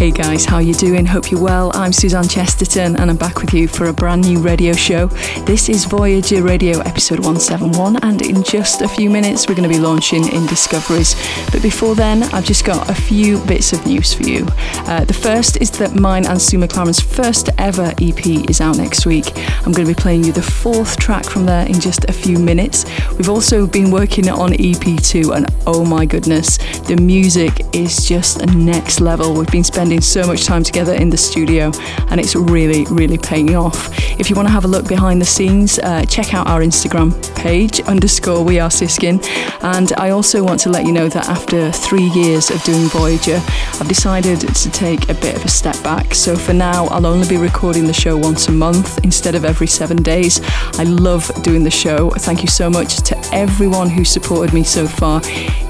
Hey guys, how you doing? Hope you're well. I'm Suzanne Chesterton and I'm back with you for a brand new radio show. This is Voyager Radio episode 171 and in just a few minutes we're going to be launching in Discoveries. But before then, I've just got a few bits of news for you. Uh, the first is that mine and Sue McLaren's first ever EP is out next week. I'm going to be playing you the fourth track from there in just a few minutes. We've also been working on EP2 and oh my goodness, the music is just next level. We've been spending spending so much time together in the studio, and it's really, really paying off. If you want to have a look behind the scenes, uh, check out our Instagram page, underscore we are Siskin. And I also want to let you know that after three years of doing Voyager, I've decided to take a bit of a step back. So for now, I'll only be recording the show once a month instead of every seven days. I love doing the show. Thank you so much to everyone who supported me so far.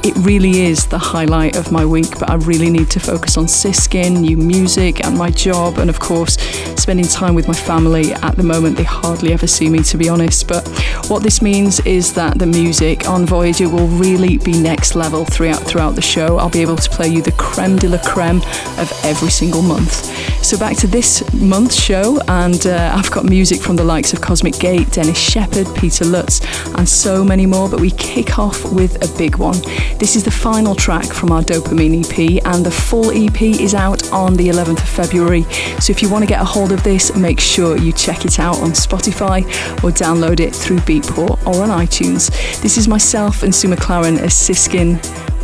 It really is the highlight of my week, but I really need to focus on Siskin new music, and my job, and of course, spending time with my family. At the moment, they hardly ever see me, to be honest. But what this means is that the music on Voyager will really be next level throughout throughout the show. I'll be able to play you the creme de la creme of every single month. So back to this month's show, and uh, I've got music from the likes of Cosmic Gate, Dennis Sheperd, Peter Lutz, and so many more. But we kick off with a big one. This is the final track from our Dopamine EP, and the full EP is out on the 11th of February. So if you want to get a hold of this, make sure you check it out on Spotify or download it through Beatport or on iTunes. This is myself and Sue McLaren as Siskin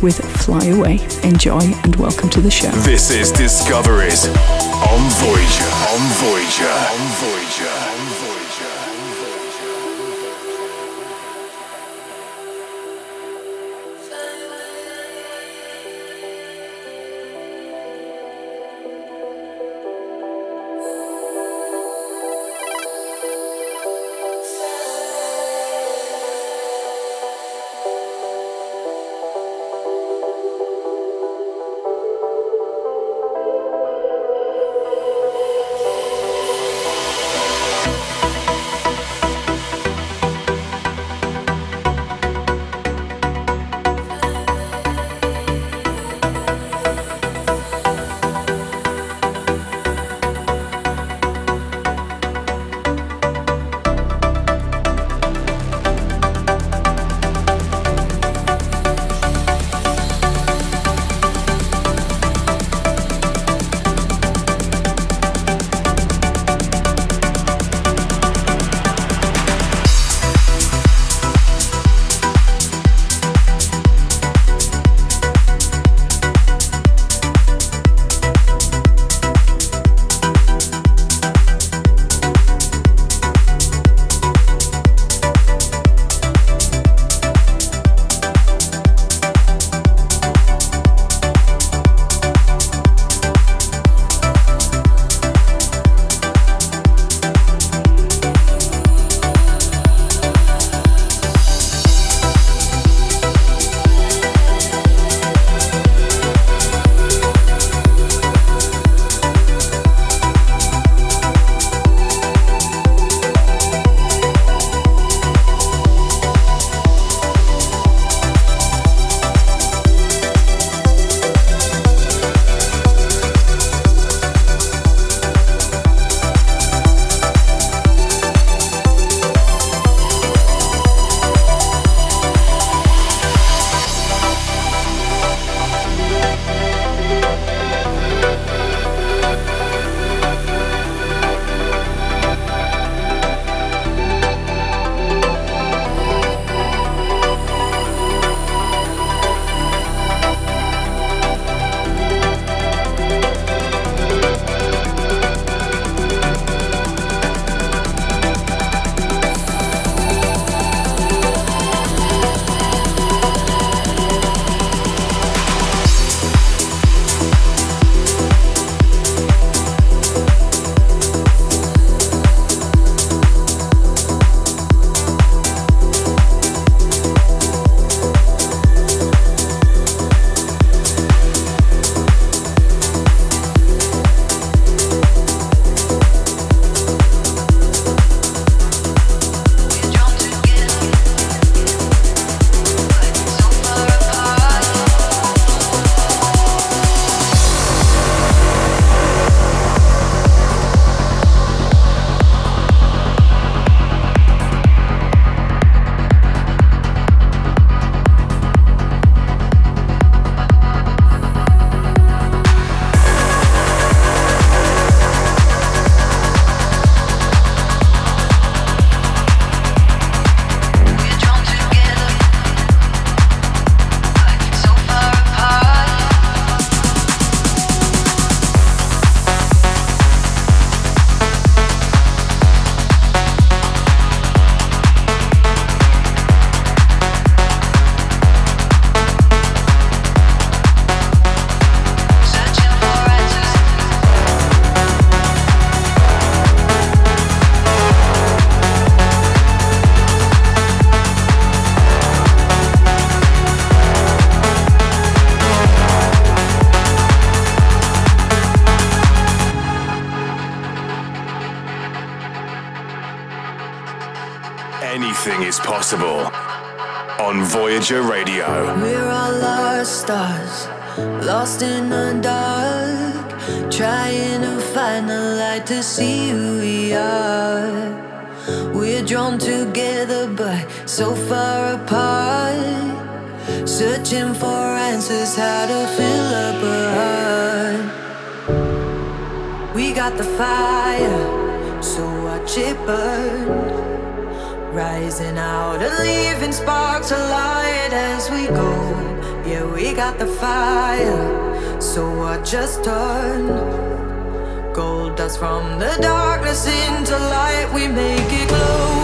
with Fly Away. Enjoy and welcome to the show. This is Discoveries on Voyager. On Voyager. On Voyager. Find the light to see who we are. We're drawn together, but so far apart. Searching for answers, how to fill up a heart. We got the fire, so watch it burn. Rising out and leaving sparks alight as we go. Yeah, we got the fire, so watch us turn. Gold dust from the darkness into light, we make it glow.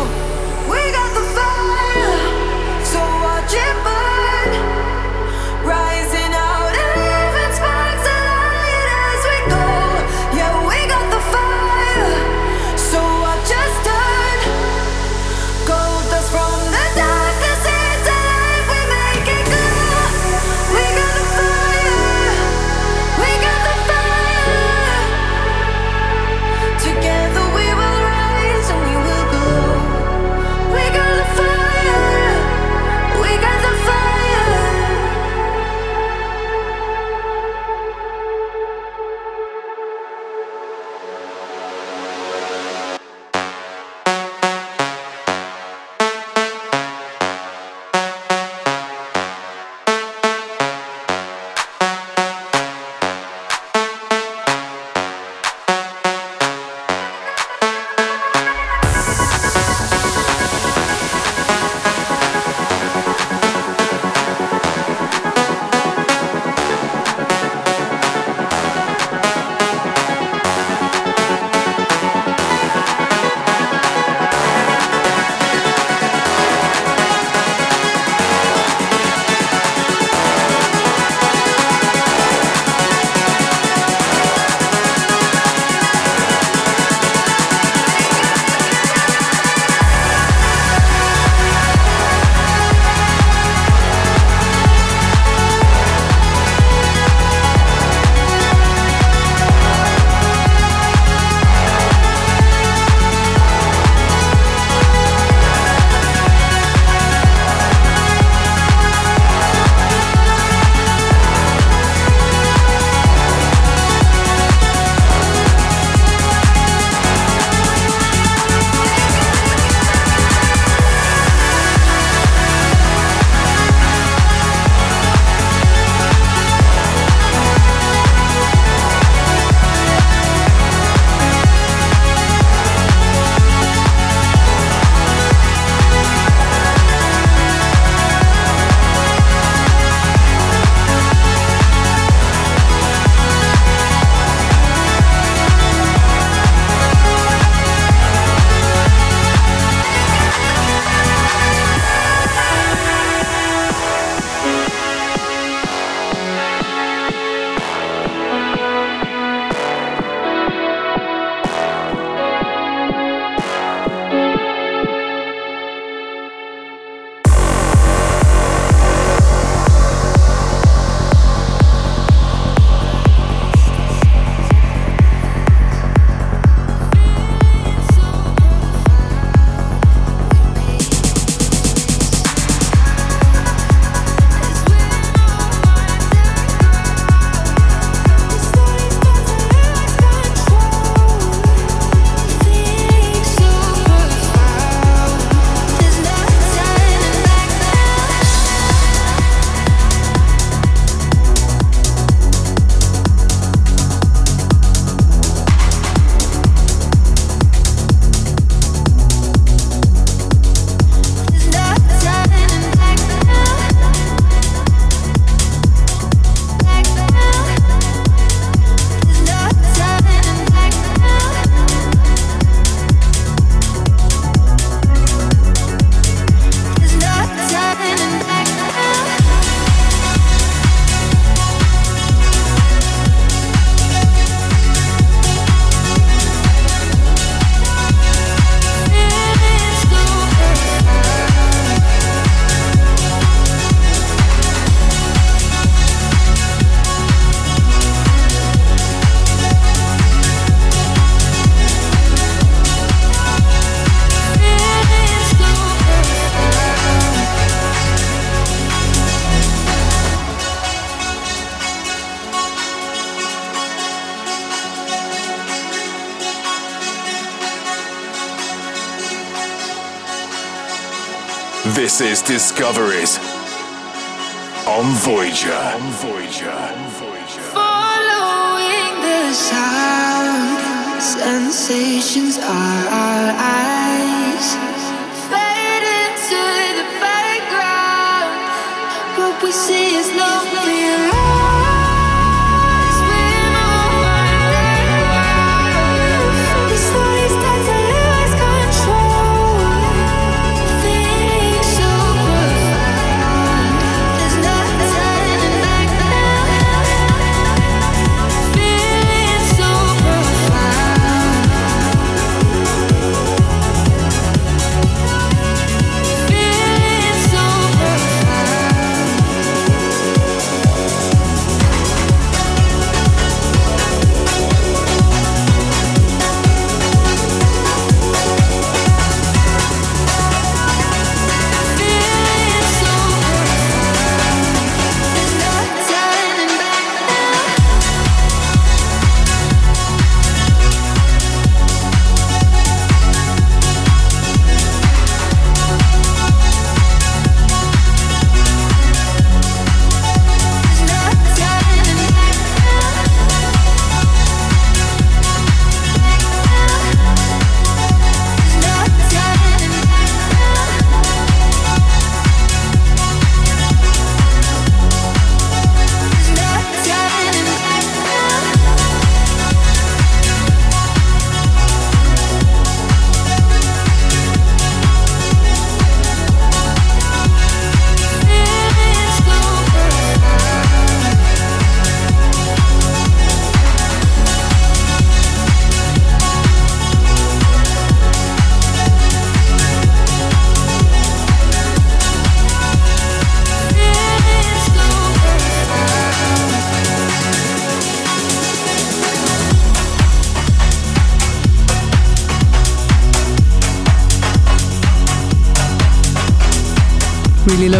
Discoveries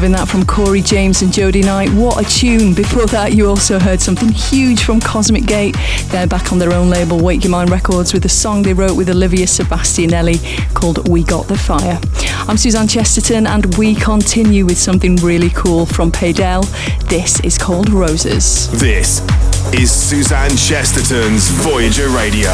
loving that from Corey James and Jody Knight. What a tune. Before that, you also heard something huge from Cosmic Gate. They're back on their own label, Wake Your Mind Records, with a song they wrote with Olivia Sebastianelli called We Got the Fire. I'm Suzanne Chesterton, and we continue with something really cool from Paydel. This is called Roses. This is Suzanne Chesterton's Voyager Radio.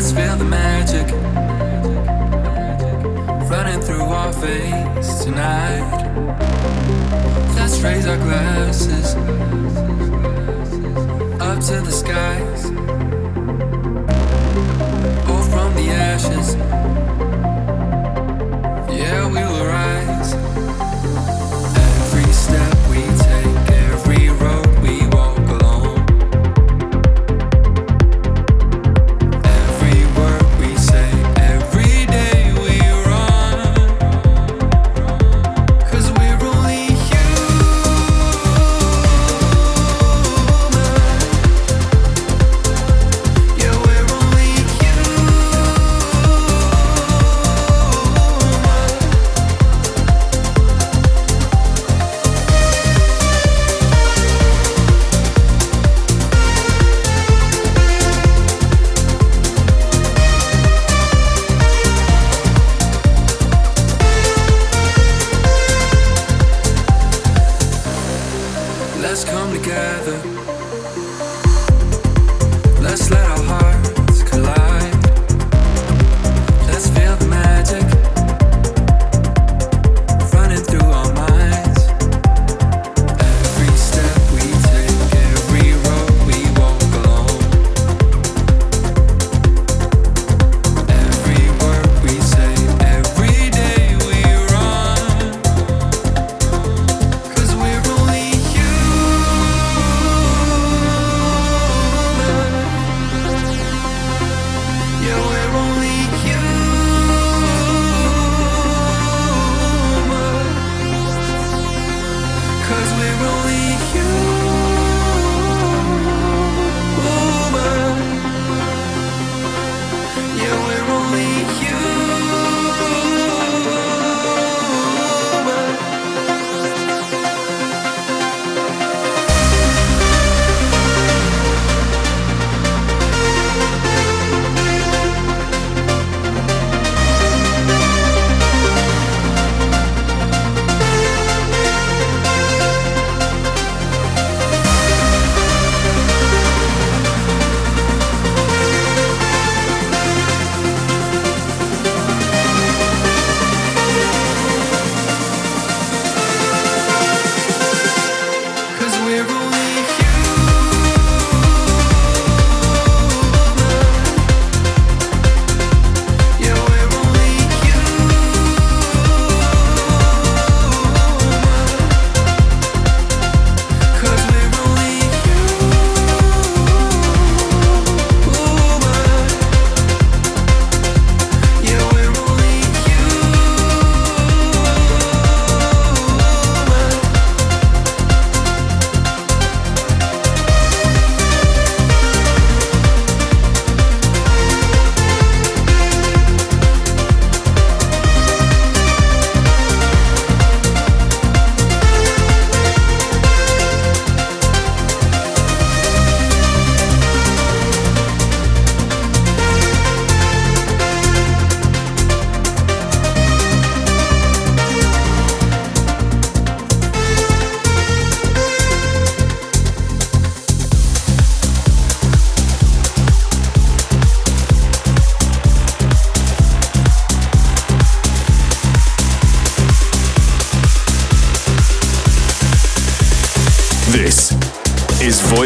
Let's feel the magic running through our veins tonight. Let's raise our glasses up to the skies, or from the ashes.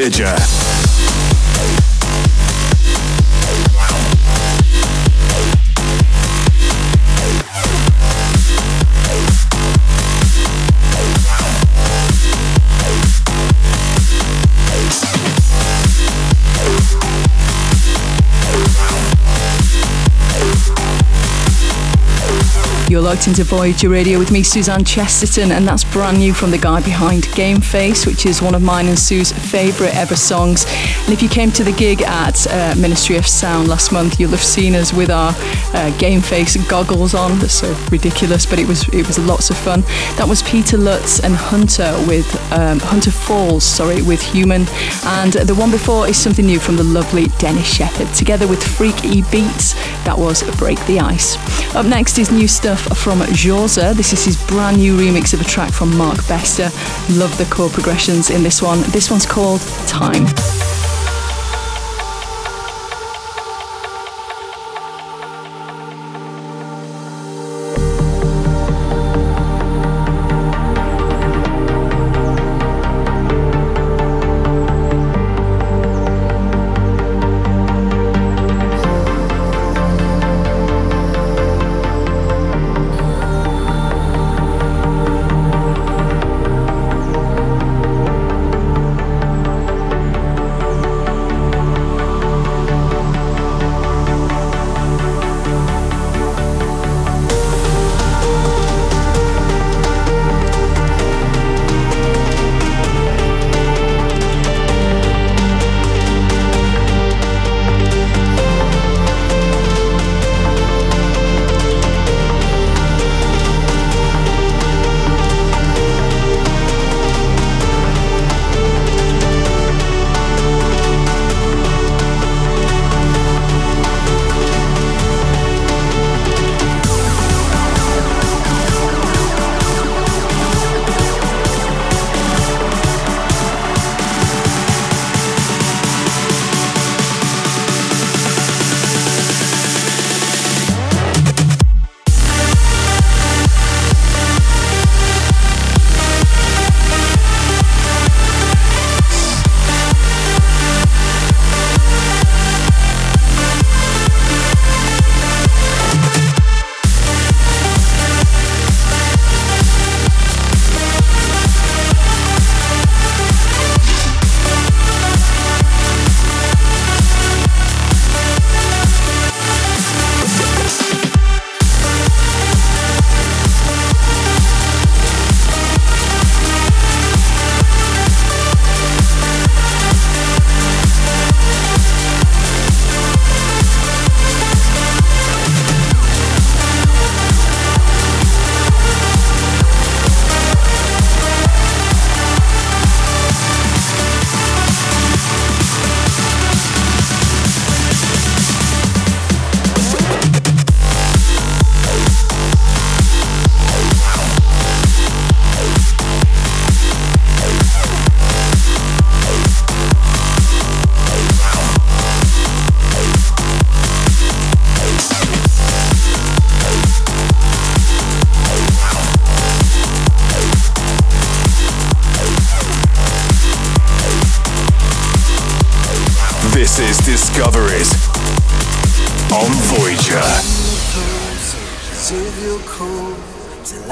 Voyager. Locked into Voyager Radio with me, Suzanne Chesterton, and that's brand new from the guy behind Game Face, which is one of mine and Sue's favourite ever songs. And if you came to the gig at uh, Ministry of Sound last month, you'll have seen us with our uh, Game Face goggles on. They're so ridiculous, but it was it was lots of fun. That was Peter Lutz and Hunter with um, Hunter Falls, sorry, with Human, and the one before is something new from the lovely Dennis Sheperd, together with Freak E Beats. That was Break the Ice. Up next is new stuff from Jorza. Eh? This is his brand new remix of a track from Mark Bester. Love the chord progressions in this one. This one's called Time.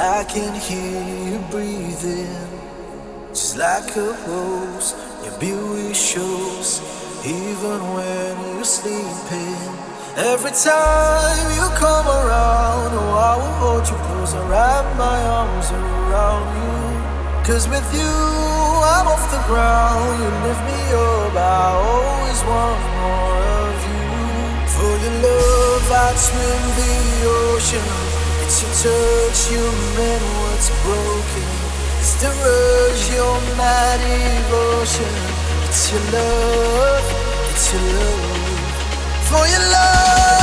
I can hear you breathing, just like a rose. Your beauty shows, even when you're sleeping. Every time you come around, oh, I will hold you close and wrap my arms around you. Cause with you, I'm off the ground. You lift me up, I always want more of you. For your love, I'd swim the ocean. It's your touch, you mend what's broken. It's the rush, your mad devotion. It's your love, it's your love. For your love.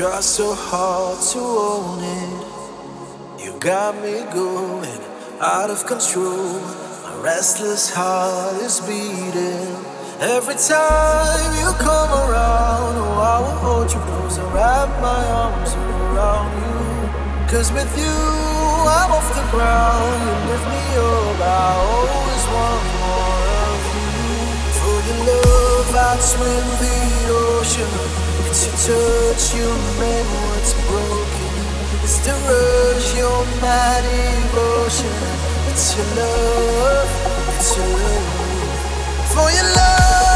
Try so hard to own it. You got me going out of control. My restless heart is beating. Every time you come around, oh, I will hold you close and wrap my arms around you. Cause with you, I'm off the ground. You lift me up, I always want more of you. For your love, I'd swim the ocean. Your touch, you made what's broken. It's the rush, your mad devotion. It's your love, it's your love. For your love.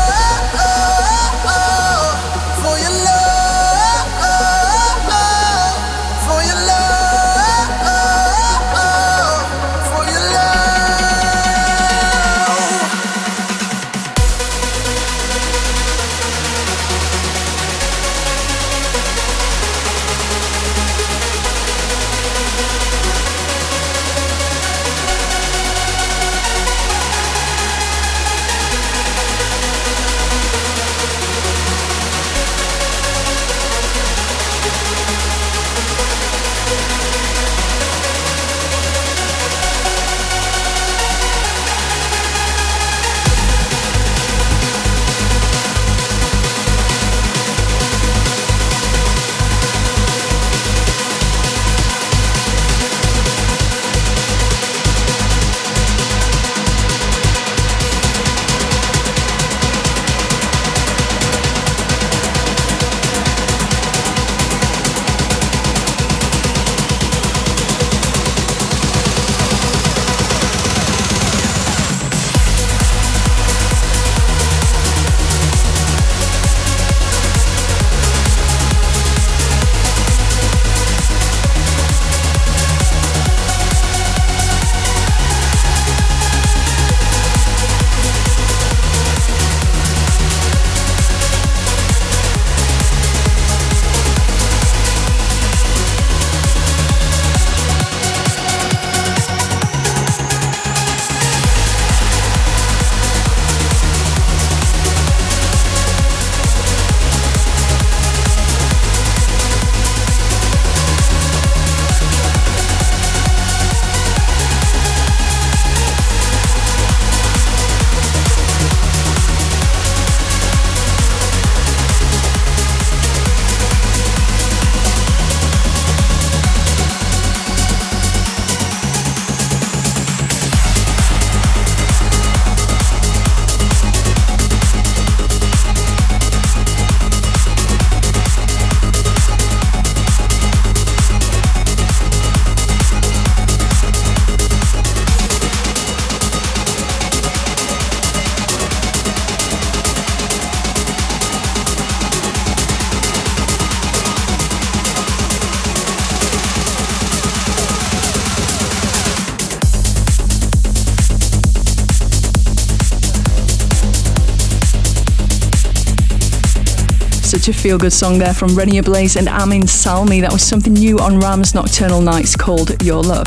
Such a feel good song there from Rene Ablaze and Amin Salmi. That was something new on Ram's Nocturnal Nights called Your Love.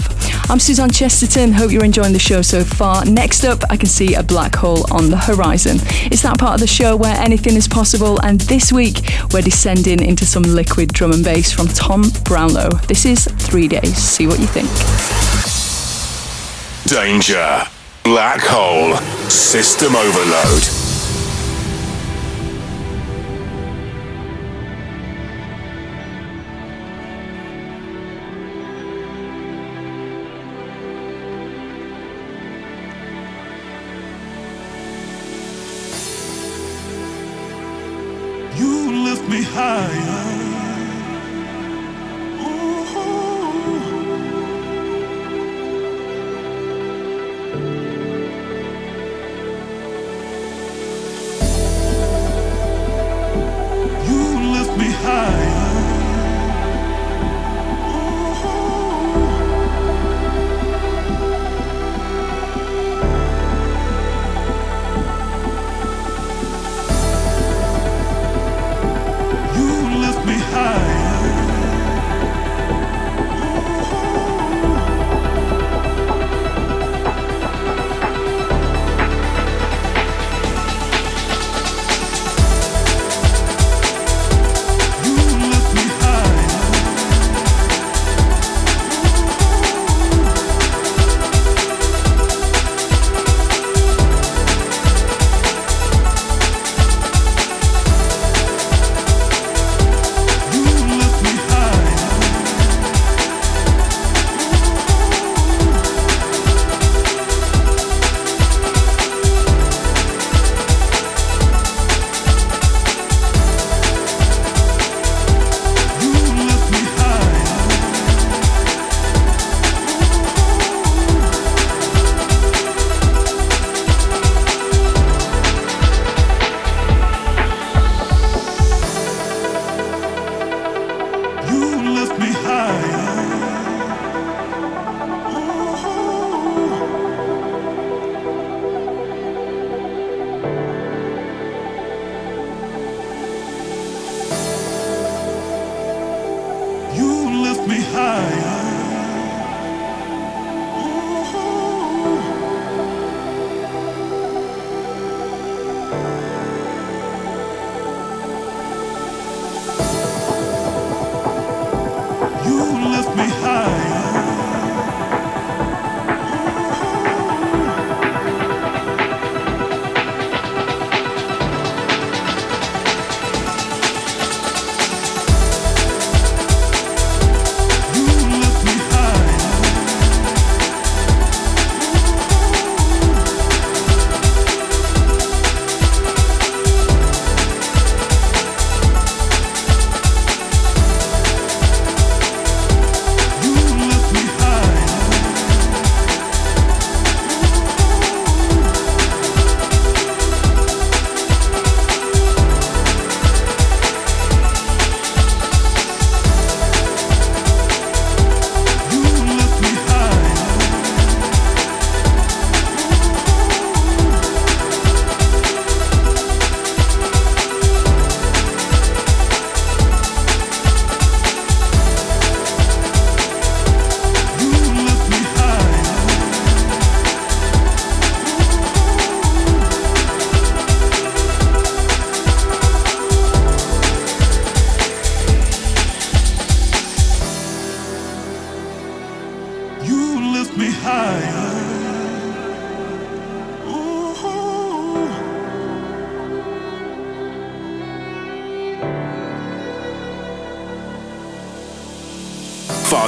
I'm Suzanne Chesterton. Hope you're enjoying the show so far. Next up, I can see a black hole on the horizon. It's that part of the show where anything is possible, and this week we're descending into some liquid drum and bass from Tom Brownlow. This is Three Days. See what you think. Danger. Black hole. System overload.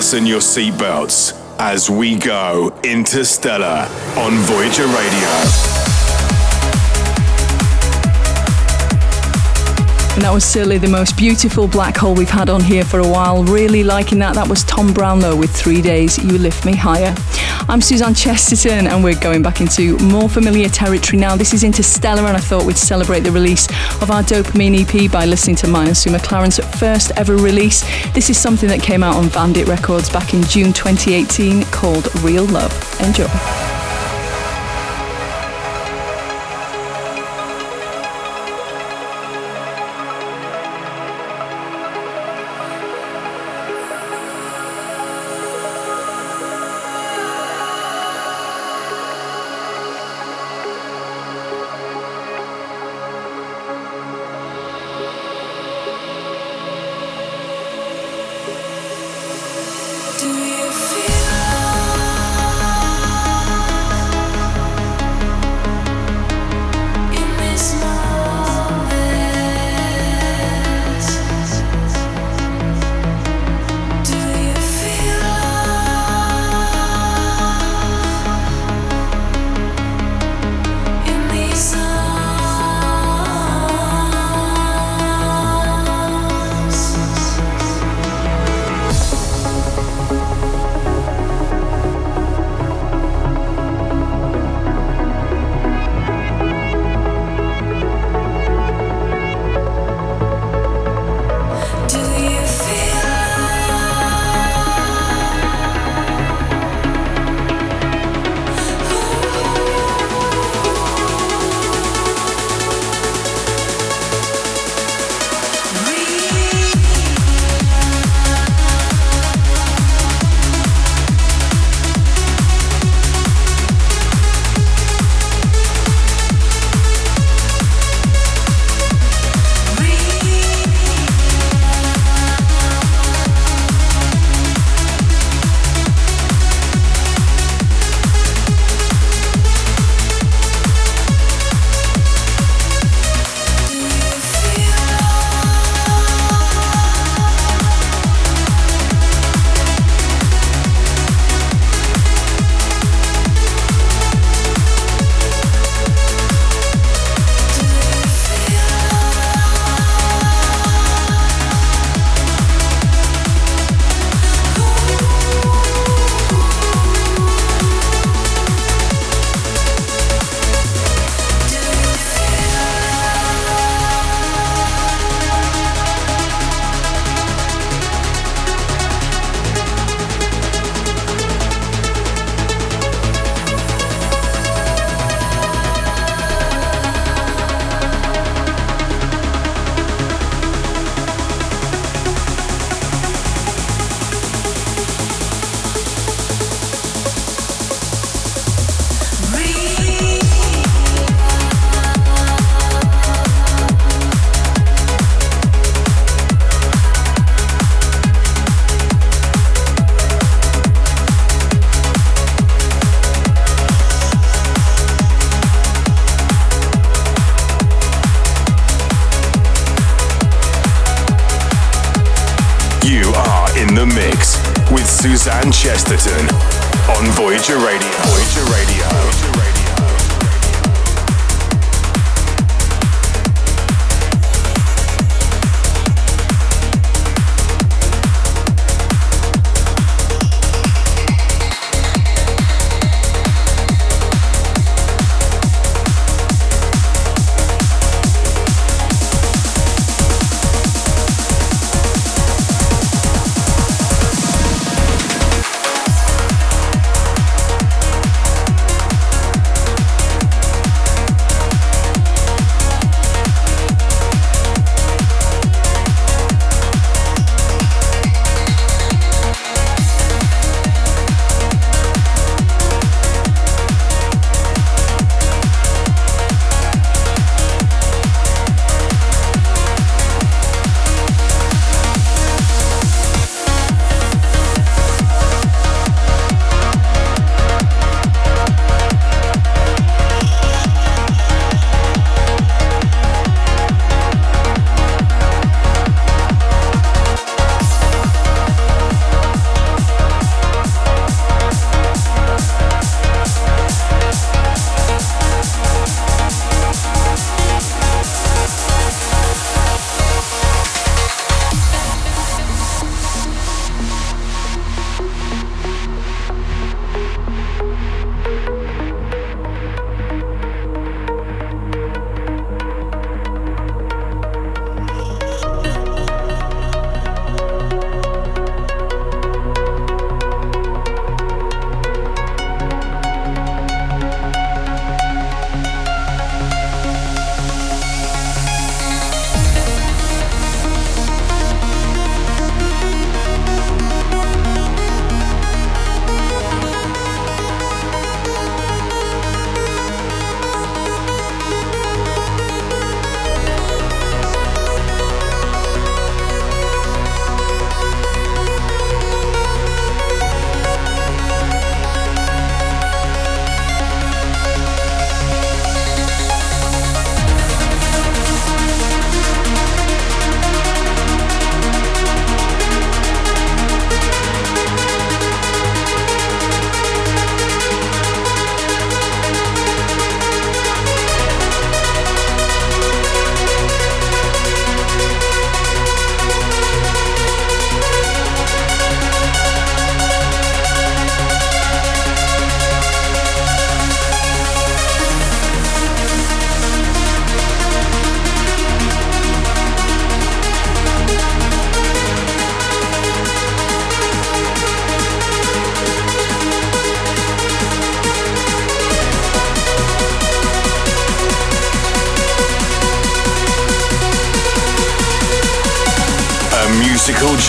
Fasten your seatbelts as we go interstellar on Voyager Radio. And that was certainly the most beautiful black hole we've had on here for a while. Really liking that. That was Tom Brownlow with Three Days You Lift Me Higher. I'm Suzanne Chesterton, and we're going back into more familiar territory now. This is Interstellar, and I thought we'd celebrate the release of our Dopamine EP by listening to and Sue McLaren's first ever release. This is something that came out on Vandit Records back in June 2018 called Real Love. Enjoy.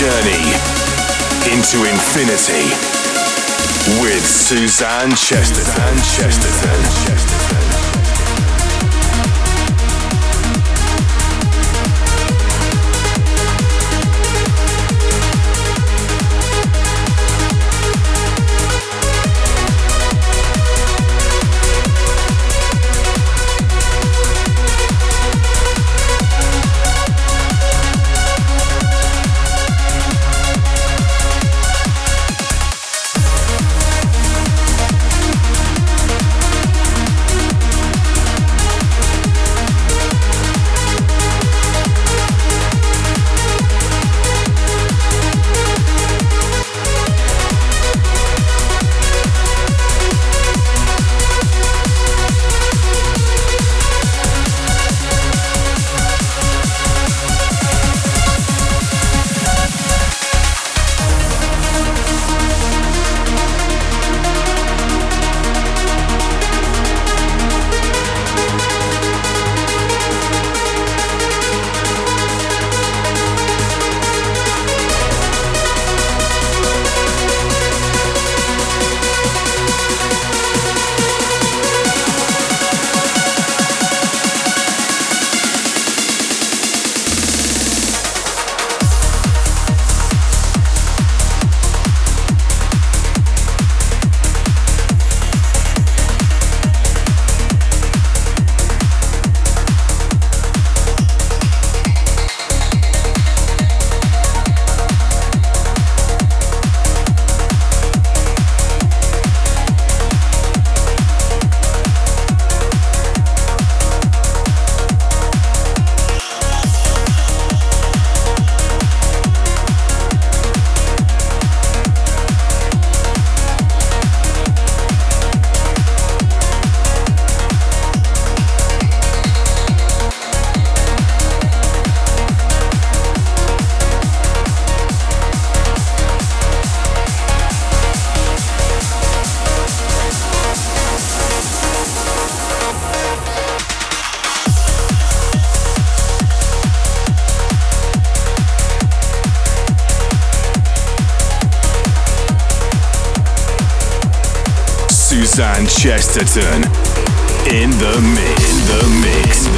Journey into infinity with Suzanne Chesterton. Chesterton. Chesterton. Chesterton in the mix. In the mix.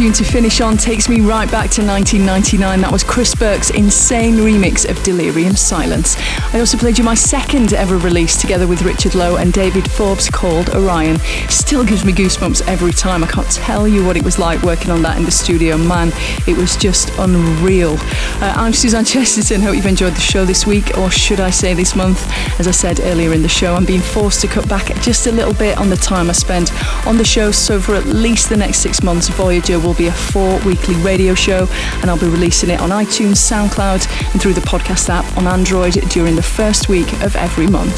Tune to finish on takes me right back to 1999. That was Chris Burke's insane remix of Delerium Silence. I also played you my second ever release together with Richard Lowe and David Forbes called Orion. Still gives me goosebumps every time. I can't tell you what it was like working on that in the studio. Man, it was just unreal. Uh, I'm Suzanne Chesterton. Hope you've enjoyed the show this week, or should I say this month? As I said earlier in the show, I'm being forced to cut back just a little bit on the time I spend on the show. So for at least the next six months, Voyager will be a four weekly radio show, and I'll be releasing it on iTunes, SoundCloud, and through the podcast app on Android during the first week of every month.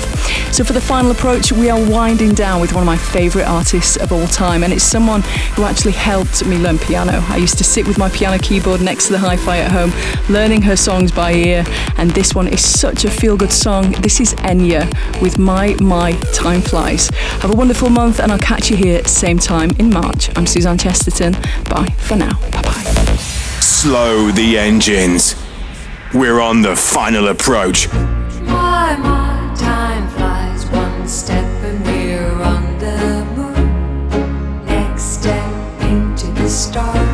So for the final approach, we are winding down with one of my favourite artists of all time, and it's someone who actually helped me learn piano. I used to sit with my piano keyboard next to the hi fi at home, learning her songs by ear, and this one is such a feel good song. This is Enya with My My Time Flies. Have a wonderful month, and I'll catch you here same time in March. I'm Suzanne Chesterton. Bye for now. Bye bye. Slow the engines. We're on the final approach. My, my time flies one step and we're on the moon. Next step into the stars.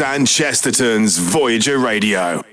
2010. This is Suzanne Chesterton's Voyager Radio.